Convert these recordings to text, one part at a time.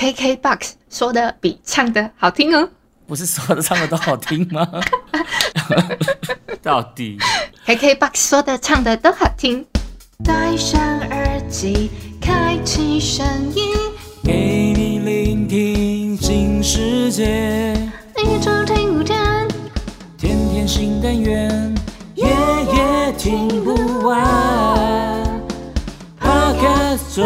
KKBOX 说的比唱的好听哦。不是说的唱的都好听吗？到底 KKBOX 说的唱的都好听。戴上耳机，开启声音，给你聆听新世界，你就听不见。天天新单元，夜夜听不完。Podcast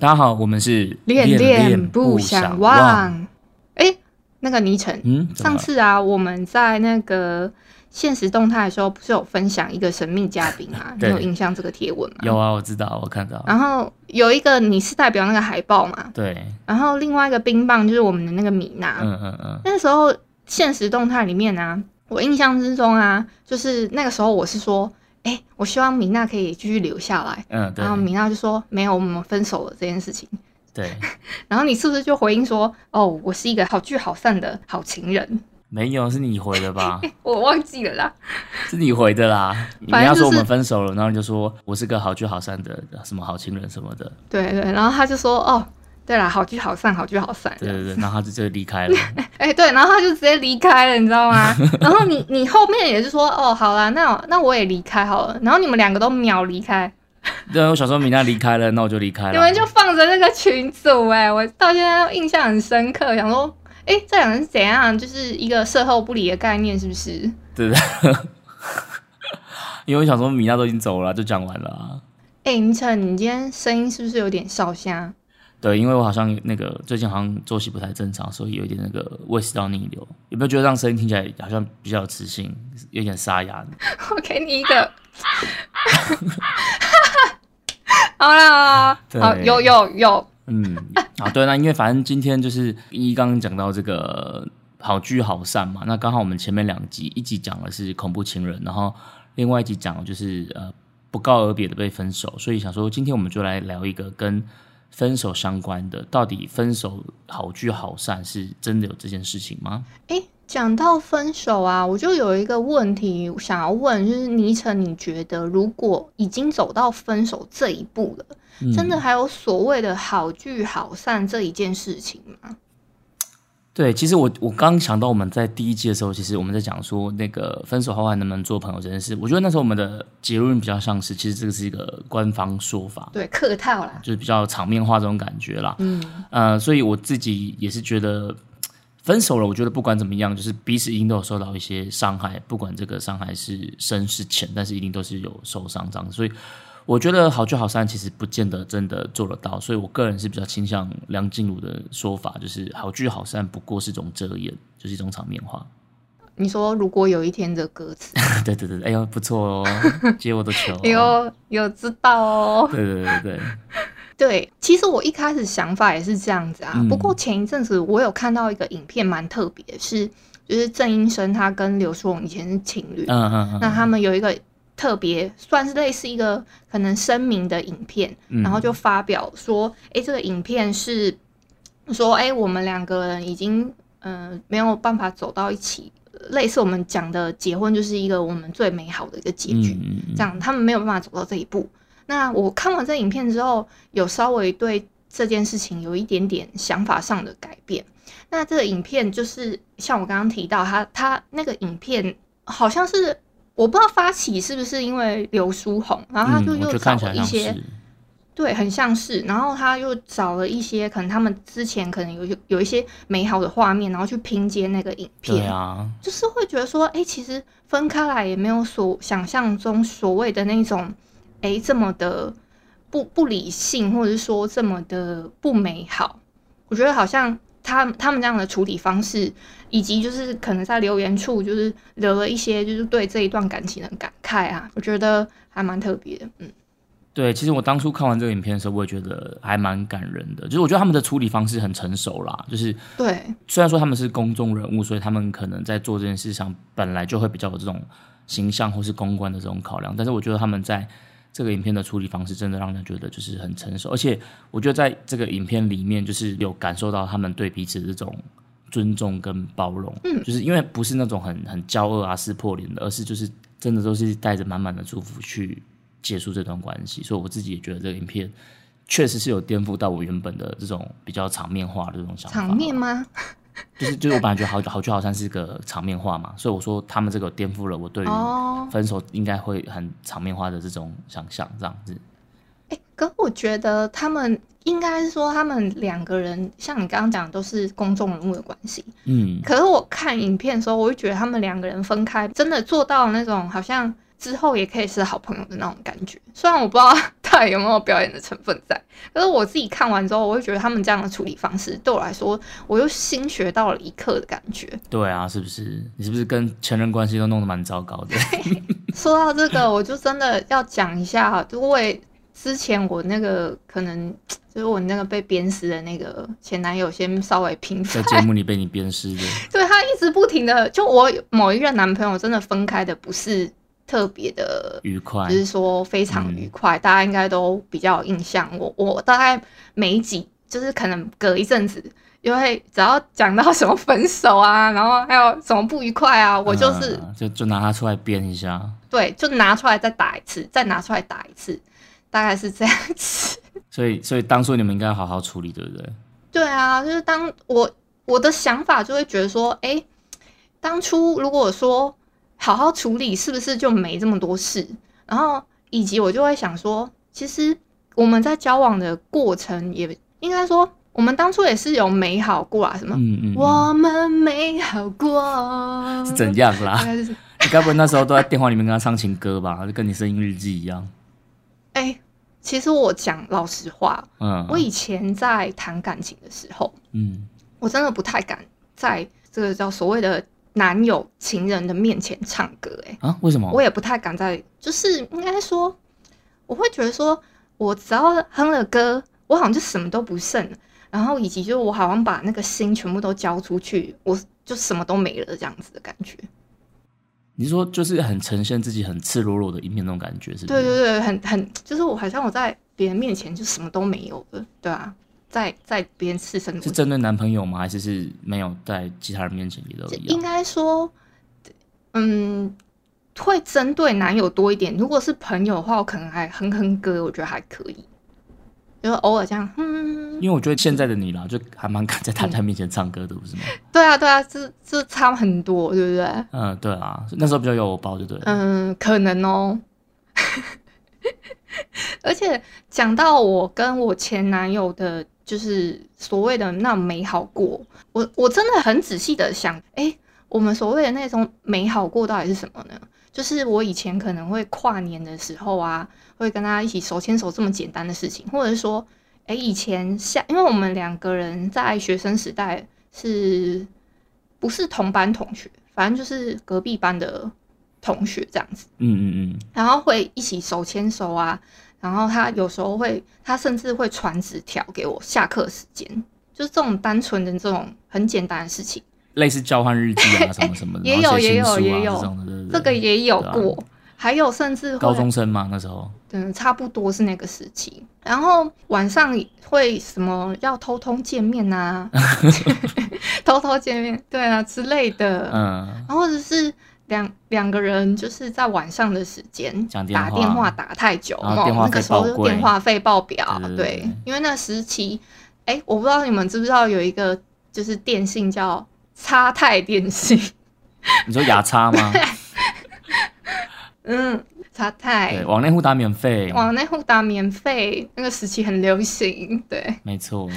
大家好，我们是恋恋不想忘。哎，那个倪晨，嗯，上次啊，我们在那个现实动态的时候，不是有分享一个神秘嘉宾啊？你有印象这个贴文吗？有啊，我知道，我看到，然后有一个你是代表那个海报嘛，对，然后另外一个冰棒就是我们的那个米娜。嗯嗯嗯，那时候现实动态里面啊，我印象之中啊，就是那个时候我是说，哎、我希望米娜可以继续留下来。嗯，对然后米娜就说没有，我们分手了这件事情。对，然后你是不是就回应说，哦，我是一个好聚好散的好情人？没有，是你回的吧？我忘记了啦。是你回的啦。你反正就是要说我们分手了，然后你就说我是个好聚好散的什么好情人什么的，对对，然后他就说，哦，对啦，好聚好散，好聚好散。对对对，然后他就就离开了。哎、对，然后他就直接离开了，你知道吗？然后你你后面也是说，哦，好啦，那那我也离开好了。然后你们两个都秒离开，对，我小时候米娜离开了，那我就离开了。你们就放着那个群组、哎，我到现在都印象很深刻，想说，哎、这两人是怎样？就是一个事后不理的概念，是不是？对的，因为我想说米娜都已经走了，就讲完了啊。哎、倪晨，你今天声音是不是有点烧香？对，因为我好像那个最近好像作息不太正常，所以有一点那个胃食道逆流。有没有觉得让声音听起来好像比较有磁性，有点沙哑？我给你一个。好啦，好啦好，有有有，嗯，好，对，那因为反正今天就是一刚刚讲到这个好聚好散嘛，那刚好我们前面两集，一集讲的是恐怖情人，然后另外一集讲的就是呃不告而别的被分手，所以想说今天我们就来聊一个跟分手相关的，到底分手好聚好散是真的有这件事情吗？哎，讲到分手啊，我就有一个问题想要问，就是倪晨，你觉得如果已经走到分手这一步了，嗯真的还有所谓的好聚好散这一件事情吗？对，其实我我刚想到我们在第一季的时候，其实我们在讲说那个分手后还能不能做朋友这件事，我觉得那时候我们的结论比较像是，其实这个是一个官方说法，对，客套啦，就是比较场面化这种感觉啦。嗯，呃，所以我自己也是觉得分手了，我觉得不管怎么样，就是彼此一定都有受到一些伤害，不管这个伤害是深是浅，但是一定都是有受伤这样子。所以我觉得好聚好散其实不见得真的做得到，所以我个人是比较倾向梁静茹的说法，就是好聚好散不过是一种遮掩，就是一种场面话。你说如果有一天的歌词，对对对，哎呦不错哦，接我的球、哦。有有知道哦。对对对对，对，其实我一开始想法也是这样子啊。嗯不过前一阵子我有看到一个影片，蛮特别的是，就是郑英生他跟刘书荣以前是情侣，嗯嗯嗯，那他们有一个特别算是类似一个可能声明的影片，嗯然后就发表说，诶，这个影片是说，诶，我们两个人已经嗯、呃没有办法走到一起，类似我们讲的结婚就是一个我们最美好的一个结局。嗯嗯嗯这样他们没有办法走到这一步。那我看完这影片之后，有稍微对这件事情有一点点想法上的改变。那这个影片就是像我刚刚提到，他他那个影片好像是我不知道发起是不是因为刘书红，然后他就又找了一些、是，对，很像是，然后他又找了一些可能他们之前可能有有一些美好的画面，然后去拼接那个影片。对啊，就是会觉得说，哎、其实分开来也没有所想象中所谓的那种，哎、这么的不不理性，或者是说这么的不美好。我觉得好像他他们这样的处理方式，以及就是可能在留言处就是留了一些就是对这一段感情的感慨啊，我觉得还蛮特别的。嗯，对，其实我当初看完这个影片的时候，我也觉得还蛮感人的。就是我觉得他们的处理方式很成熟啦。就是对，虽然说他们是公众人物，所以他们可能在做这件事上本来就会比较有这种形象或是公关的这种考量，但是我觉得他们在这个影片的处理方式真的让人觉得就是很成熟，而且我觉得在这个影片里面，就是有感受到他们对彼此的这种尊重跟包容，嗯，就是因为不是那种很很骄傲啊、撕破脸的，而是就是真的都是带着满满的祝福去结束这段关系。所以我自己也觉得这个影片确实是有颠覆到我原本的这种比较场面化的这种想法。场面吗？就是就是我本来觉得好好聚好散是个场面化嘛，所以我说他们这个颠覆了我对于哦，分手应该会很场面化的这种想象，这样子。哎、可我觉得他们应该是说他们两个人，像你刚刚讲的，都是公众人物的关系。嗯，可是我看影片的时候，我就觉得他们两个人分开，真的做到那种好像之后也可以是好朋友的那种感觉。虽然我不知道 到底有没有表演的成分在，可是我自己看完之后，我会觉得他们这样的处理方式对我来说，我又新学到了一课的感觉。对啊，是不是？你是不是跟前任关系都弄得蛮糟糕的？说到这个，我就真的要讲一下，因为之前我那个可能就是我那个被鞭尸的那个前男友，先稍微平在反。节目里被你鞭尸的，对他一直不停的，就我某一任男朋友真的分开的不是特别的，愉快就。是说非常愉快，大家应该都比较有印象。我我大概每一集就是可能隔一阵子。因为只要讲到什么分手啊，然后还有什么不愉快啊，我就是、嗯就就拿它出来编一下。对，就拿出来再打一次，再拿出来打一次，大概是这样子。所以，所以当初你们应该好好处理，对不对？对啊，就是当我我的想法就会觉得说，哎，当初如果说好好处理，是不是就没这么多事？然后以及我就会想说，其实我们在交往的过程也应该说，我们当初也是有美好过啊，什么、嗯嗯嗯。我们美好过是怎样啦 你该不会那时候都在电话里面跟他唱情歌吧？就跟你声音日记一样。哎，其实我讲老实话，嗯，我以前在谈感情的时候，嗯我真的不太敢在这个叫所谓的男友、情人的面前唱歌、欸，啊，为什么？我也不太敢在，就是应该说，我会觉得说，我只要哼了歌，我好像就什么都不剩了，然后以及就是我好像把那个心全部都交出去，我就什么都没了这样子的感觉。你是说就是很呈现自己很赤裸裸的一面那种感觉，是？对对对，很很，就是我好像我在别人面前就什么都没有了，对啊，在在别人刺身是针对男朋友吗？还是是没有在其他人面前也都一应？该说，嗯，会针对男友多一点。如果是朋友的话，我可能还哼哼歌，我觉得还可以，就是偶尔这样，嗯，因为我觉得现在的你啦，就还蛮敢在大家面前唱歌的，不是吗？对啊，对啊，这这差很多，对不对？嗯，对啊，那时候比较有我包，就对。嗯，可能哦。而且讲到我跟我前男友的，就是所谓的那美好过，我我真的很仔细的想，哎，我们所谓的那种美好过到底是什么呢？就是我以前可能会跨年的时候啊，会跟他一起手牵手这么简单的事情，或者是说，哎，以前下，因为我们两个人在学生时代是不是同班同学？反正就是隔壁班的同学这样子。嗯嗯嗯，然后会一起手牵手啊，然后他有时候会，他甚至会传纸条给我下课时间，就是这种单纯的这种很简单的事情，类似交换日记啊，什么什么的，也有也有也有这个也有过，还有甚至高，中生嘛，那时候。嗯，差不多是那个时期。然后晚上会什么要偷偷见面呐、偷偷见面，对啊之类的，嗯，然后或者是两两个人就是在晚上的时间打电话打太久，那个时候电话费爆表，对因为那时期，哎，我不知道你们知不知道有一个就是电信叫差泰电信，你说牙叉吗？嗯，差泰对，往内户打免费，往内互打免费，那个时期很流行，对。没错，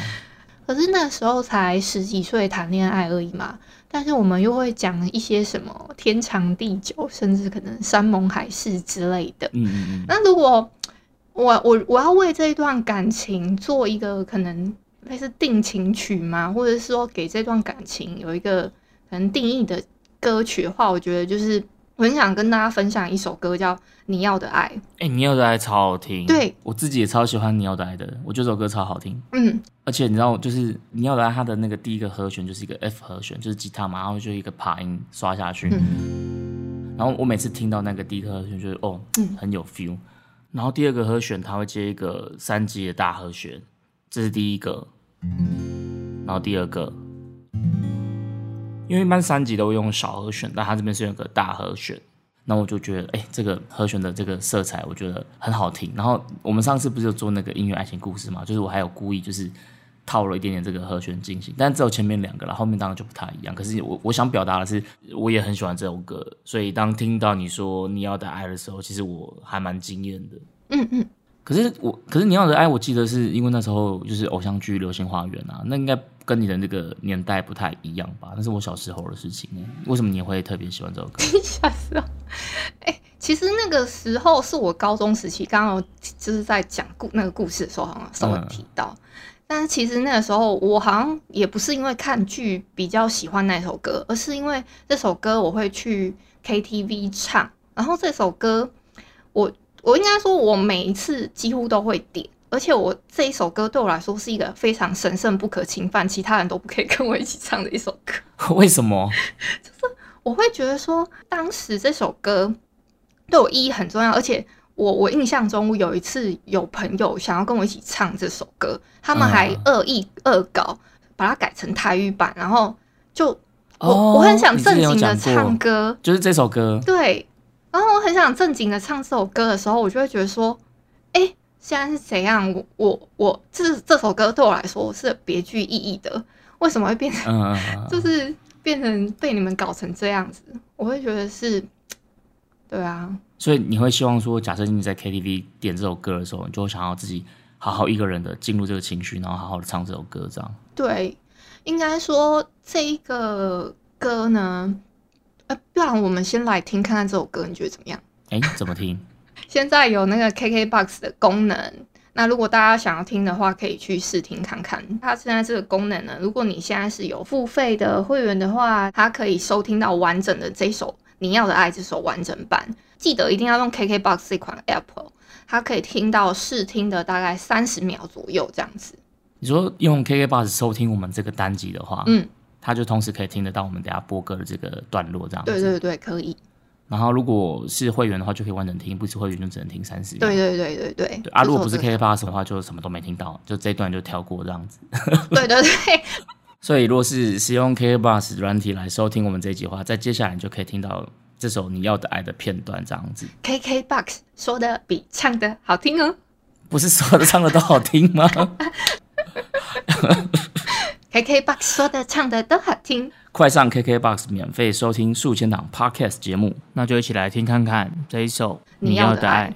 可是那时候才十几岁谈恋爱而已嘛，但是我们又会讲一些什么天长地久，甚至可能山盟海誓之类的。嗯嗯嗯，那如果我我我要为这一段感情做一个可能类似定情曲吗？或者是说给这段感情有一个可能定义的歌曲的话，我觉得就是我很想跟大家分享一首歌，叫《你要的爱》。哎，你要的爱超好听，对我自己也超喜欢你要的爱的，我觉得这首歌超好听。嗯，而且你知道，就是你要的爱，它的那个第一个和弦就是一个 F 和弦，就是吉他嘛，然后就一个爬音刷下去。然后我每次听到那个第一个和弦，就是哦，嗯很有 feel。然后第二个和弦，它会接一个三级的大和弦，这是第一个。然后第二个，因为一般三级都会用小和弦，但它这边是有个大和弦。那我就觉得，哎、这个和弦的这个色彩，我觉得很好听。然后我们上次不是有做那个音乐爱情故事嘛，就是我还有故意就是套了一点点这个和弦进行，但只有前面两个了，后面当然就不太一样。可是我我想表达的是，我也很喜欢这首歌，所以当听到你说你要的爱的时候，其实我还蛮惊艳的。嗯嗯，可是我，可是你要的爱，我记得是因为那时候就是偶像剧《流星花园》啊，那应该跟你的那个年代不太一样吧？那是我小时候的事情呢。为什么你会特别喜欢这首歌？吓死了。哎、其实那个时候是我高中时期，刚刚有就是在讲故那个故事的时候，好像稍微提到。但是其实那个时候，我好像也不是因为看剧比较喜欢那首歌，而是因为这首歌我会去 KTV 唱，然后这首歌我我应该说，我每一次几乎都会点，而且我这一首歌对我来说是一个非常神圣不可侵犯，其他人都不可以跟我一起唱的一首歌。为什么？就是我会觉得说，当时这首歌对我意义很重要，而且我我印象中有一次有朋友想要跟我一起唱这首歌，他们还嗯恶意恶搞，把它改成台语版，然后就我、哦我很想正经的唱歌，就是这首歌，对，然后我很想正经的唱这首歌的时候，我就会觉得说，哎、现在是怎样？我我我这这首歌对我来说是别具意义的，为什么会变成 就是变成被你们搞成这样子？我会觉得是，对啊，所以你会希望说，假设你在 KTV 点这首歌的时候，你就会想要自己好好一个人的进入这个情绪，然后好好的唱这首歌，这样。对，应该说这一个歌呢，呃，不然我们先来听看看这首歌，你觉得怎么样？哎，怎么听？现在有那个 KKBOX 的功能，那如果大家想要听的话，可以去试听看看。它现在这个功能呢，如果你现在是有付费的会员的话，它可以收听到完整的这首《你要的爱》这首完整版。记得一定要用 KKBOX 这款 App，它可以听到试听的大概三十秒左右这样子。你说用 KKBox 收听我们这个单集的话，嗯，它就同时可以听得到我们等下播歌的这个段落，这样子。对对对，可以。然后如果是会员的话，就可以完整听；不是会员就只能听三十秒。对对对对对。对啊，如果不是就做这 KKBox 的话，就什么都没听到，就这一段就跳过这样子。对对对，所以，如果是使用 KKBox 软体来收听我们这一集的话，在接下来你就可以听到这首你要的爱的片段，这样子。KKBOX 说的比唱的好听哦。不是所有的唱的都好听吗？KKBOX 说的唱的都好听。快上 KKBox 免费收听数千档 Podcast 节目，那就一起来听看看这一首你要的爱。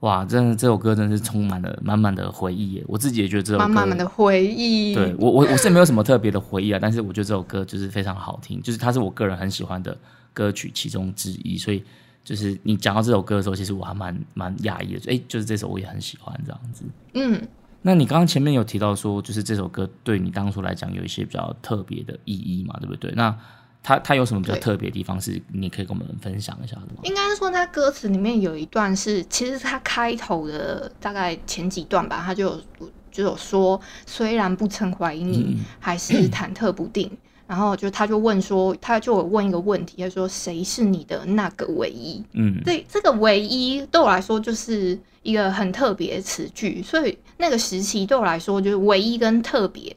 哇，真的这首歌真的是充满了满满的回忆耶！我自己也觉得这首歌满满的回忆。对我我我是没有什么特别的回忆啊，但是我觉得这首歌就是非常好听，就是它是我个人很喜欢的歌曲其中之一，所以就是你讲到这首歌的时候，其实我还蛮蛮讶异的，就哎，就是这首我也很喜欢这样子。嗯，那你刚刚前面有提到说，就是这首歌对你当初来讲有一些比较特别的意义嘛，对不对？那它它有什么比较特别的地方是你可以跟我们分享一下的吗？应该是说它歌词里面有一段是，其实它开头的大概前几段吧，它就有就有说，虽然不曾怀疑你，嗯还是忐忑不定。然后就他就问说，他就有问一个问题，他说谁是你的那个唯一？嗯，对，这个唯一对我来说就是一个很特别的词句，所以那个时期对我来说就是唯一跟特别，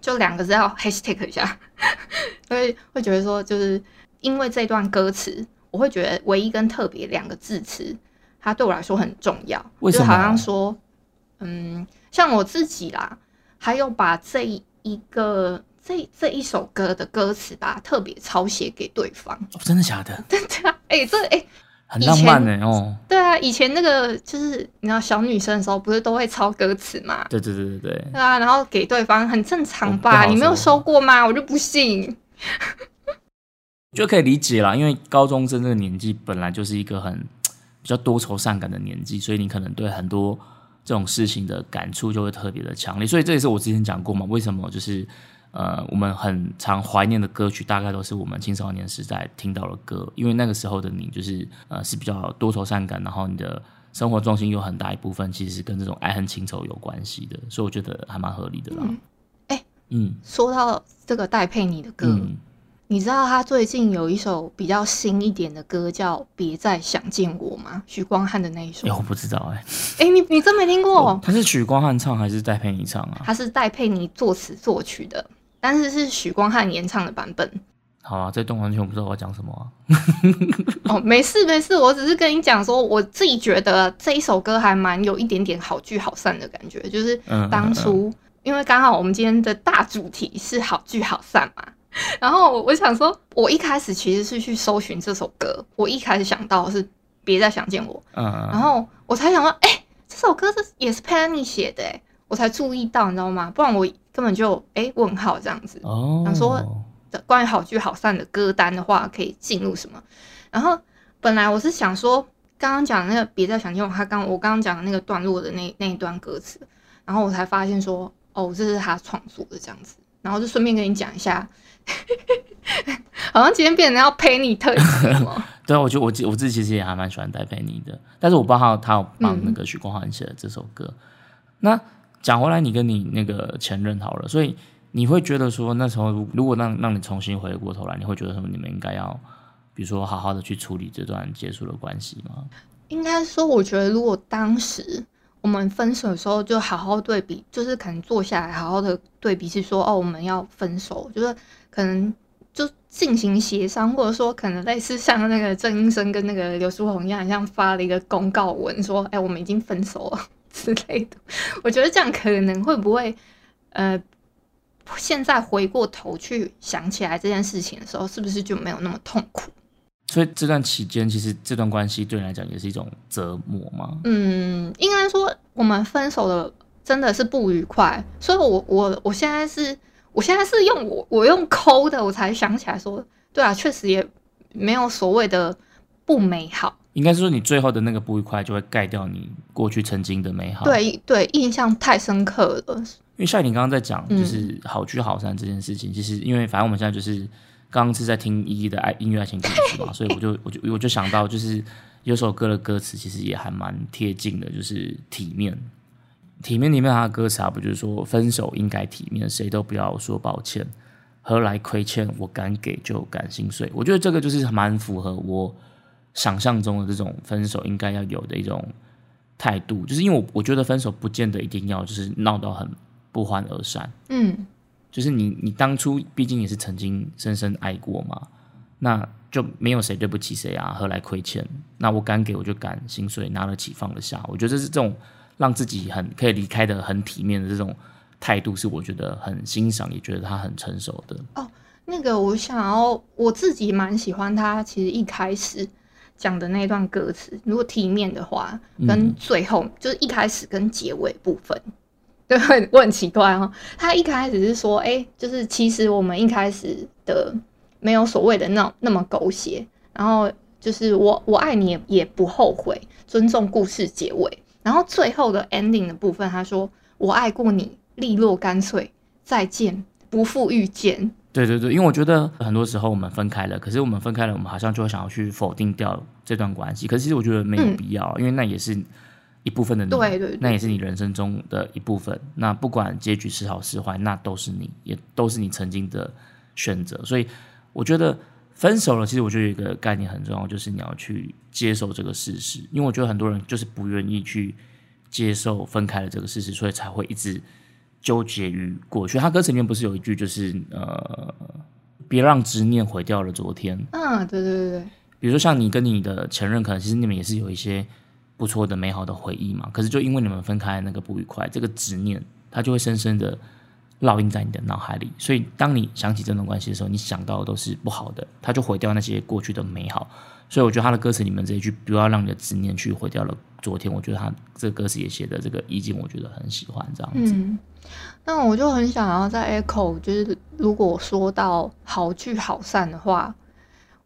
就两个字要 hashtag 一下，所以会觉得说，就是因为这段歌词，我会觉得唯一跟特别两个字词，它对我来说很重要。为什么就好像说，嗯，像我自己啦，还有把这一个这这一首歌的歌词吧，特别抄写给对方。哦真的假的？对啊，哎、这哎、很浪漫呢、哦。对啊，以前那个就是你知道小女生的时候，不是都会抄歌词嘛？对对对对对，对啊，然后给对方很正常吧？你没有说收过吗？我就不信。就可以理解啦，因为高中生这个年纪本来就是一个很 比较多愁善感的年纪，所以你可能对很多这种事情的感触就会特别的强烈。所以这也是我之前讲过嘛，为什么就是呃我们很常怀念的歌曲，大概都是我们青少年时代听到的歌，因为那个时候的你就是呃是比较多愁善感，然后你的生活重心有很大一部分其实是跟这种爱恨情仇有关系的，所以我觉得还蛮合理的啦。嗯哎嗯说到这个戴佩妮的歌，嗯，你知道她最近有一首比较新一点的歌叫《别再想见我》吗？许光汉的那一首哎、。我不知道哎、哎、你你真没听过？他是许光汉唱还是戴佩妮唱啊？他是戴佩妮作词作曲的，但是是许光汉演唱的版本。好啊，这段完全不知道我要讲什么啊。哦，没事没事，我只是跟你讲说，我自己觉得这一首歌还蛮有一点点好聚好散的感觉，就是嗯当初、因为刚好我们今天的大主题是好聚好散嘛，然后我想说，我一开始其实是去搜寻这首歌，我一开始想到是别再想见我，嗯，然后我才想到，哎、这首歌是也是 Penny 写的，哎，我才注意到，你知道吗？不然我根本就哎、问号这样子。哦，想说的关于好聚好散的歌单的话，可以进入什么？然后本来我是想说，刚刚讲的那个别再想见我，他刚我刚刚讲的那个段落的那那一段歌词，然后我才发现说，哦，这是他创作的这样子。然后就顺便跟你讲一下，好像今天变成要陪你特辑了？对啊，我觉得我自我自己其实也还蛮喜欢戴佩妮的，但是我不知道他他有帮嗯那个许光汉写的这首歌。那讲回来，你跟你那个前任好了，所以你会觉得说那时候如果让让你重新回过头来，你会觉得说你们应该要，比如说好好的去处理这段结束的关系吗？应该说，我觉得如果当时我们分手的时候，就好好对比，就是可能坐下来好好的对比，是说哦，我们要分手，就是可能就进行协商，或者说可能类似像那个郑英生跟那个刘书宏一样，像发了一个公告文说，哎，我们已经分手了 之类的。我觉得这样可能会不会，呃，现在回过头去想起来这件事情的时候，是不是就没有那么痛苦？所以这段期间，其实这段关系对你来讲也是一种折磨吗？嗯，应该说我们分手的真的是不愉快，所以我我我现在是，我现在是用我我用抠的，我才想起来说，对啊，确实也没有所谓的不美好，应该是说你最后的那个不愉快就会盖掉你过去曾经的美好。，对对，印象太深刻了，因为像你刚刚在讲，嗯就是好聚好散这件事情，其实因为反正我们现在就是刚刚是在听依依的爱音乐爱情故事嘛，所以我就我就我就想到，就是有首歌的歌词其实也还蛮贴近的，就是体面。体面里面它的歌词啊，不就是说分手应该体面，谁都不要说抱歉，何来亏欠？我敢给就敢心碎。我觉得这个就是蛮符合我想象中的这种分手应该要有的一种态度，就是因为我我觉得分手不见得一定要就是闹到很不欢而散，嗯就是你你当初毕竟也是曾经深深爱过嘛，那就没有谁对不起谁啊，何来亏欠？那我敢给我就敢心碎，拿得起放得下。我觉得这是这种让自己很可以离开的很体面的这种态度，是我觉得很欣赏，也觉得他很成熟的哦。那个我想要我自己蛮喜欢他，其实一开始讲的那段歌词，如果体面的话，跟最后、就是一开始跟结尾部分，对，很 我很奇怪哦。他一开始是说，哎、就是其实我们一开始的没有所谓的那种那么狗血，然后就是我我爱你也也不后悔，尊重故事结尾，然后最后的 ending 的部分，他说我爱过你，利落干脆，再见，不负遇见。对对对，因为我觉得很多时候我们分开了，可是我们分开了，我们好像就会想要去否定掉这段关系。可是其实我觉得没有必要，因为那也是一部分的你，对对对那也是你人生中的一部分。那不管结局是好是坏，那都是你，也都是你曾经的选择。所以我觉得分手了，其实我觉得有一个概念很重要，就是你要去接受这个事实。因为我觉得很多人就是不愿意去接受分开了这个事实，所以才会一直纠结于过去。他歌词里面不是有一句就是呃，别让执念毁掉了昨天。嗯，对对对对。比如说像你跟你的前任，可能其实你们也是有一些不错的、美好的回忆嘛。可是就因为你们分开那个不愉快，这个执念它就会深深的烙印在你的脑海里。所以当你想起这段关系的时候，你想到的都是不好的，它就毁掉那些过去的美好。所以我觉得他的歌词里面这一句“不要让你的执念去毁掉了昨天”，我觉得他这歌词也写的这个意境，我觉得很喜欢这样子。嗯，那我就很想要在 echo，就是如果说到好聚好散的话，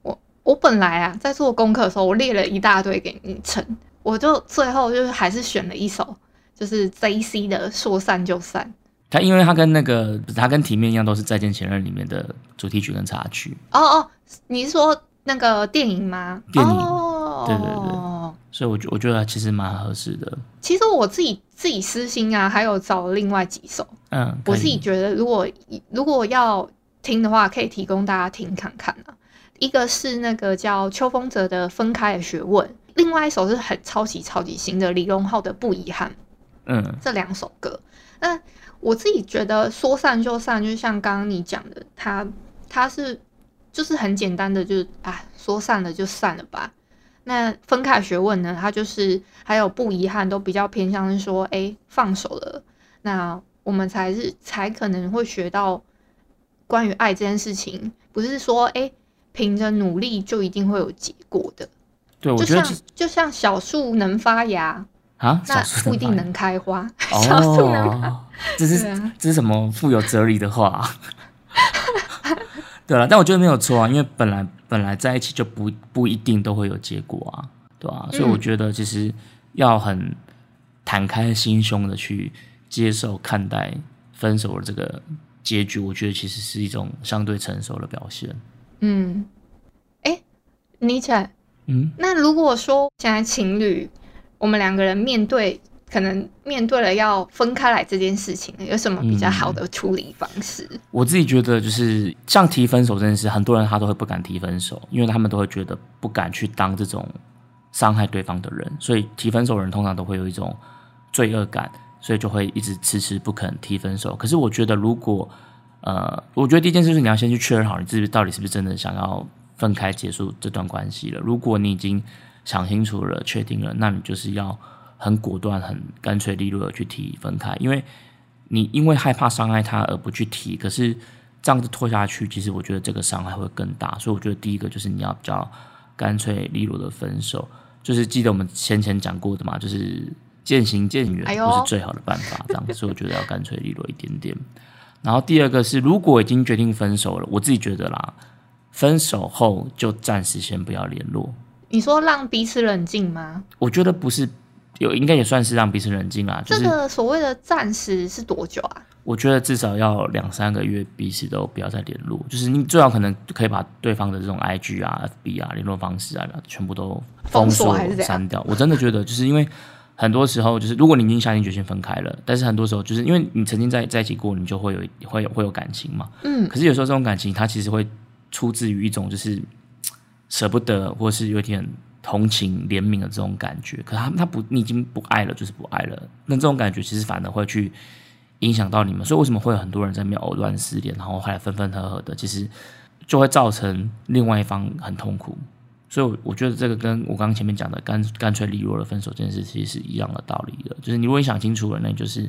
我我本来啊在做功课的时候，我列了一大堆给你成，我就最后就是还是选了一首，就是 J C 的《说散就散》。他因为他跟那个他跟体面一样，都是《再见前任》里面的主题曲跟插曲，哦哦，你是说那个电影吗？电影哦、对对对所以我觉我觉得其实蛮合适的。其实我自己自己私心啊，还有找另外几首，嗯，我自己觉得，如果如果要听的话，可以提供大家听看看啊。一个是那个叫秋风泽的《分开的学问》，另外一首是很超级超级新的李荣浩的《不遗憾》。嗯这两首歌，那我自己觉得说散就散，就像刚刚你讲的，他他是就是很简单的，就是啊，说散了就散了吧。那分开学问呢，它就是还有不遗憾，都比较偏向是说，哎，放手了，那我们才是才可能会学到关于爱这件事情，不是说哎，凭着努力就一定会有结果的。对，我就像觉得这就像小树能发芽，啊，那不一定能开花。小树能哦，这是这是什么富有哲理的话？对了，但我觉得没有错啊，因为本来本来在一起就不不一定都会有结果啊，对吧、所以我嗯觉得其实要很坦开心胸的去接受看待分手的这个结局，我觉得其实是一种相对成熟的表现。嗯，哎，尼采，嗯，那如果说现在情侣，我们两个人面对可能面对了要分开来这件事情，有什么比较好的处理方式？我自己觉得就是像提分手这件事，很多人他都会不敢提分手，因为他们都会觉得不敢去当这种伤害对方的人，所以提分手的人通常都会有一种罪恶感，所以就会一直迟迟不肯提分手。可是我觉得，如果呃，我觉得第一件事是你要先去确认好你自己到底是不是真的想要分开结束这段关系了。如果你已经想清楚了、确定了，那你就是要很果断、很干脆利落的去提分开，因为你因为害怕伤害他而不去提，可是这样子拖下去，其实我觉得这个伤害会更大。所以我觉得第一个就是你要比较干脆利落的分手，就是记得我们先前讲过的嘛，就是渐行渐远不是最好的办法，这样子，所以我觉得要干脆利落一点点。然后第二个是，如果已经决定分手了，我自己觉得啦，分手后就暂时先不要联络。你说让彼此冷静吗？我觉得不是有，应该也算是让彼此冷静啦。就是这个所谓的暂时是多久啊？我觉得至少要两三个月，彼此都不要再联络。就是你最好可能可以把对方的这种 IG 啊、FB 啊、联络方式啊，全部都封锁删掉。我真的觉得，就是因为很多时候，就是如果你已经下定决心分开了，但是很多时候就是因为你曾经在在一起过，你就会有会有会有感情嘛。嗯，可是有时候这种感情，它其实会出自于一种就是嘖舍不得，或是有点同情、怜悯的这种感觉。可他他不，你已经不爱了，就是不爱了。那这种感觉其实反而会去影响到你们。所以为什么会有很多人在那边藕断丝连，然后后来分分合合的？其实就会造成另外一方很痛苦。所以我，觉得这个跟我刚刚前面讲的干干脆利落的分手这件事，其实是一样的道理的。就是你如果你想清楚了，那就是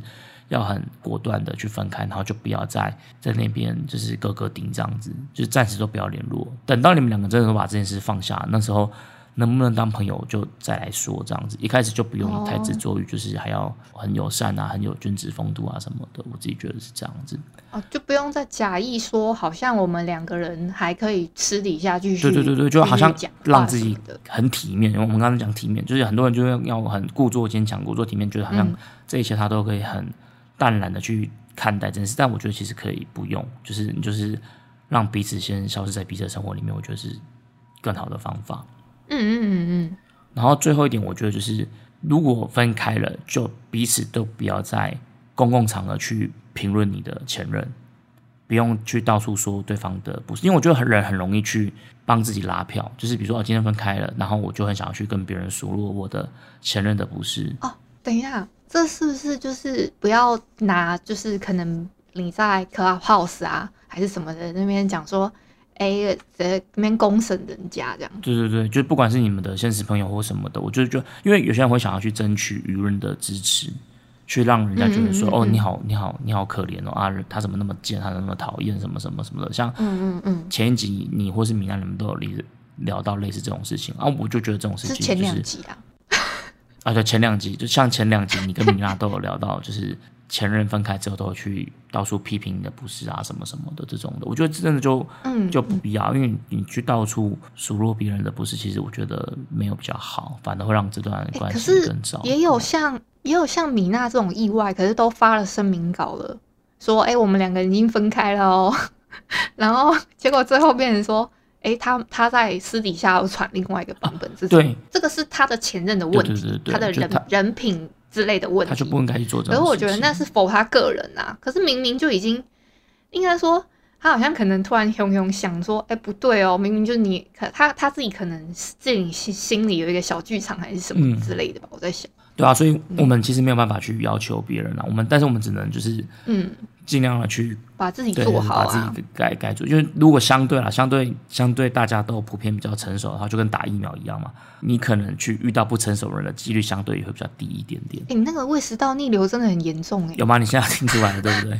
要很果断的去分开，然后就不要再在那边就是哥哥顶这样子，就暂时都不要联络。等到你们两个真的都把这件事放下，那时候能不能当朋友就再来说这样子。一开始就不用太执着于就是还要很友善啊，很有君子风度啊什么的。我自己觉得是这样子。哦，就不用再假意说，好像我们两个人还可以私底下继续，对对对对，就好像讲让自己很体面。因为我们刚才讲体面，就是很多人就会要很故作坚强、故作体面，觉得好像嗯这一切他都可以很淡然的去看待这件事。但我觉得其实可以不用，就是你就是让彼此先消失在彼此的生活里面，我觉得是更好的方法。嗯嗯嗯嗯，然后最后一点，我觉得就是如果分开了，就彼此都不要在公共场合去评论你的前任，不用去到处说对方的不是，因为我觉得很人很容易去帮自己拉票，就是比如说我今天分开了，然后我就很想要去跟别人数落我的前任的不是。哦等一下，这是不是就是不要拿，就是可能你在 Clubhouse 啊，还是什么的那边讲说，哎，在那边公审人家这样，对对对，就不管是你们的现实朋友或什么的，我就就因为有些人会想要去争取舆论的支持，去让人家觉得说，嗯嗯嗯嗯哦，你好，你好，你好可怜哦啊，他怎么那么贱，他怎么那么讨厌，什么什么什么的。像嗯嗯嗯，前一集你或是米娜你们都有聊聊到类似这种事情啊，我就觉得这种事情就是两集啊，啊，对，前两集就像前两集你跟米娜都有聊到，就是前任分开之后都会去到处批评你的不是啊，什么什么的这种的，我觉得真的就嗯，就不必要，因为你你去到处数落别人的不是，其实我觉得没有比较好，反而会让这段哎关系更糟。也有像也有像米娜这种意外，可是都发了声明稿了，说哎、我们两个已经分开了哦，然后结果最后变成说，哎、他他在私底下又传另外一个版本，这种对，这个是他的前任的问题，对对对对他的人人品之类的问题，他就不应该去做这可是。我觉得那是否他个人啊，可是明明就已经应该说。他好像可能突然熊熊想说，哎、不对哦，明明就是你，可他他自己可能自己心心里有一个小剧场还是什么嗯。之类的吧，我在想，对啊，所以我们其实没有办法去要求别人啊，我们但是我们只能就是嗯，尽量的去把自己做好把啊自。己盖盖住。因为如果相对啦，相对相对大家都普遍比较成熟的话，就跟打疫苗一样嘛，你可能去遇到不成熟的人的几率相对也会比较低一点点。哎、你那个胃食道逆流真的很严重哎、有吗？你现在听出来了，对不对？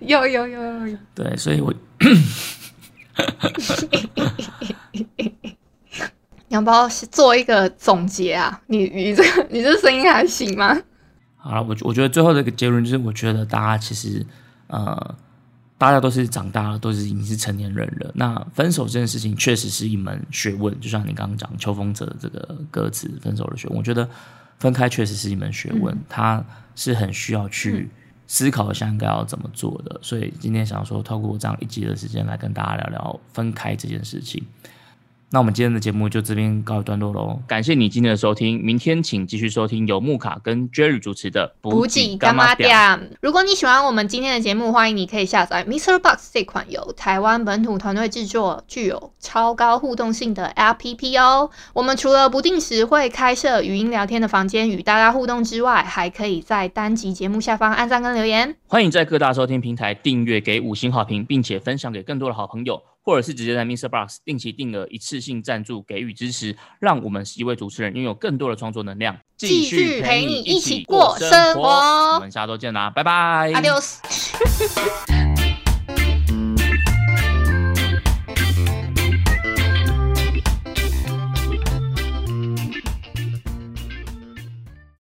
有有有有有。对，所以我 你要不要做一个总结啊？你你这个你这声音还行吗？好了，我我觉得最后的一个结论就是，我觉得大家其实呃，大家都是长大了，都是已经是成年人了。那分手这件事情确实是一门学问，就像你刚刚讲秋风者的这个歌词“分手的学问”，我觉得分开确实是一门学问，它是很需要去思考一下应该要怎么做的。所以今天想说，透过这样一集的时间来跟大家聊聊分开这件事情。那我们今天的节目就这边告一段落喽，感谢你今天的收听，明天请继续收听由木卡跟 Jerry 主持的补给干妈店。如果你喜欢我们今天的节目，欢迎你可以下载 Mr. Box 这款由台湾本土团队制作、具有超高互动性的 APP 哦。我们除了不定时会开设语音聊天的房间与大家互动之外，还可以在单集节目下方按赞跟留言。欢迎在各大收听平台订阅、给五星好评，并且分享给更多的好朋友，或者是直接在 Mr. Box 定期定额一次性赞助给予支持，让我们十一位主持人拥有更多的创作能量，继续陪你一起过生活我们下周见啦，拜拜。Adios。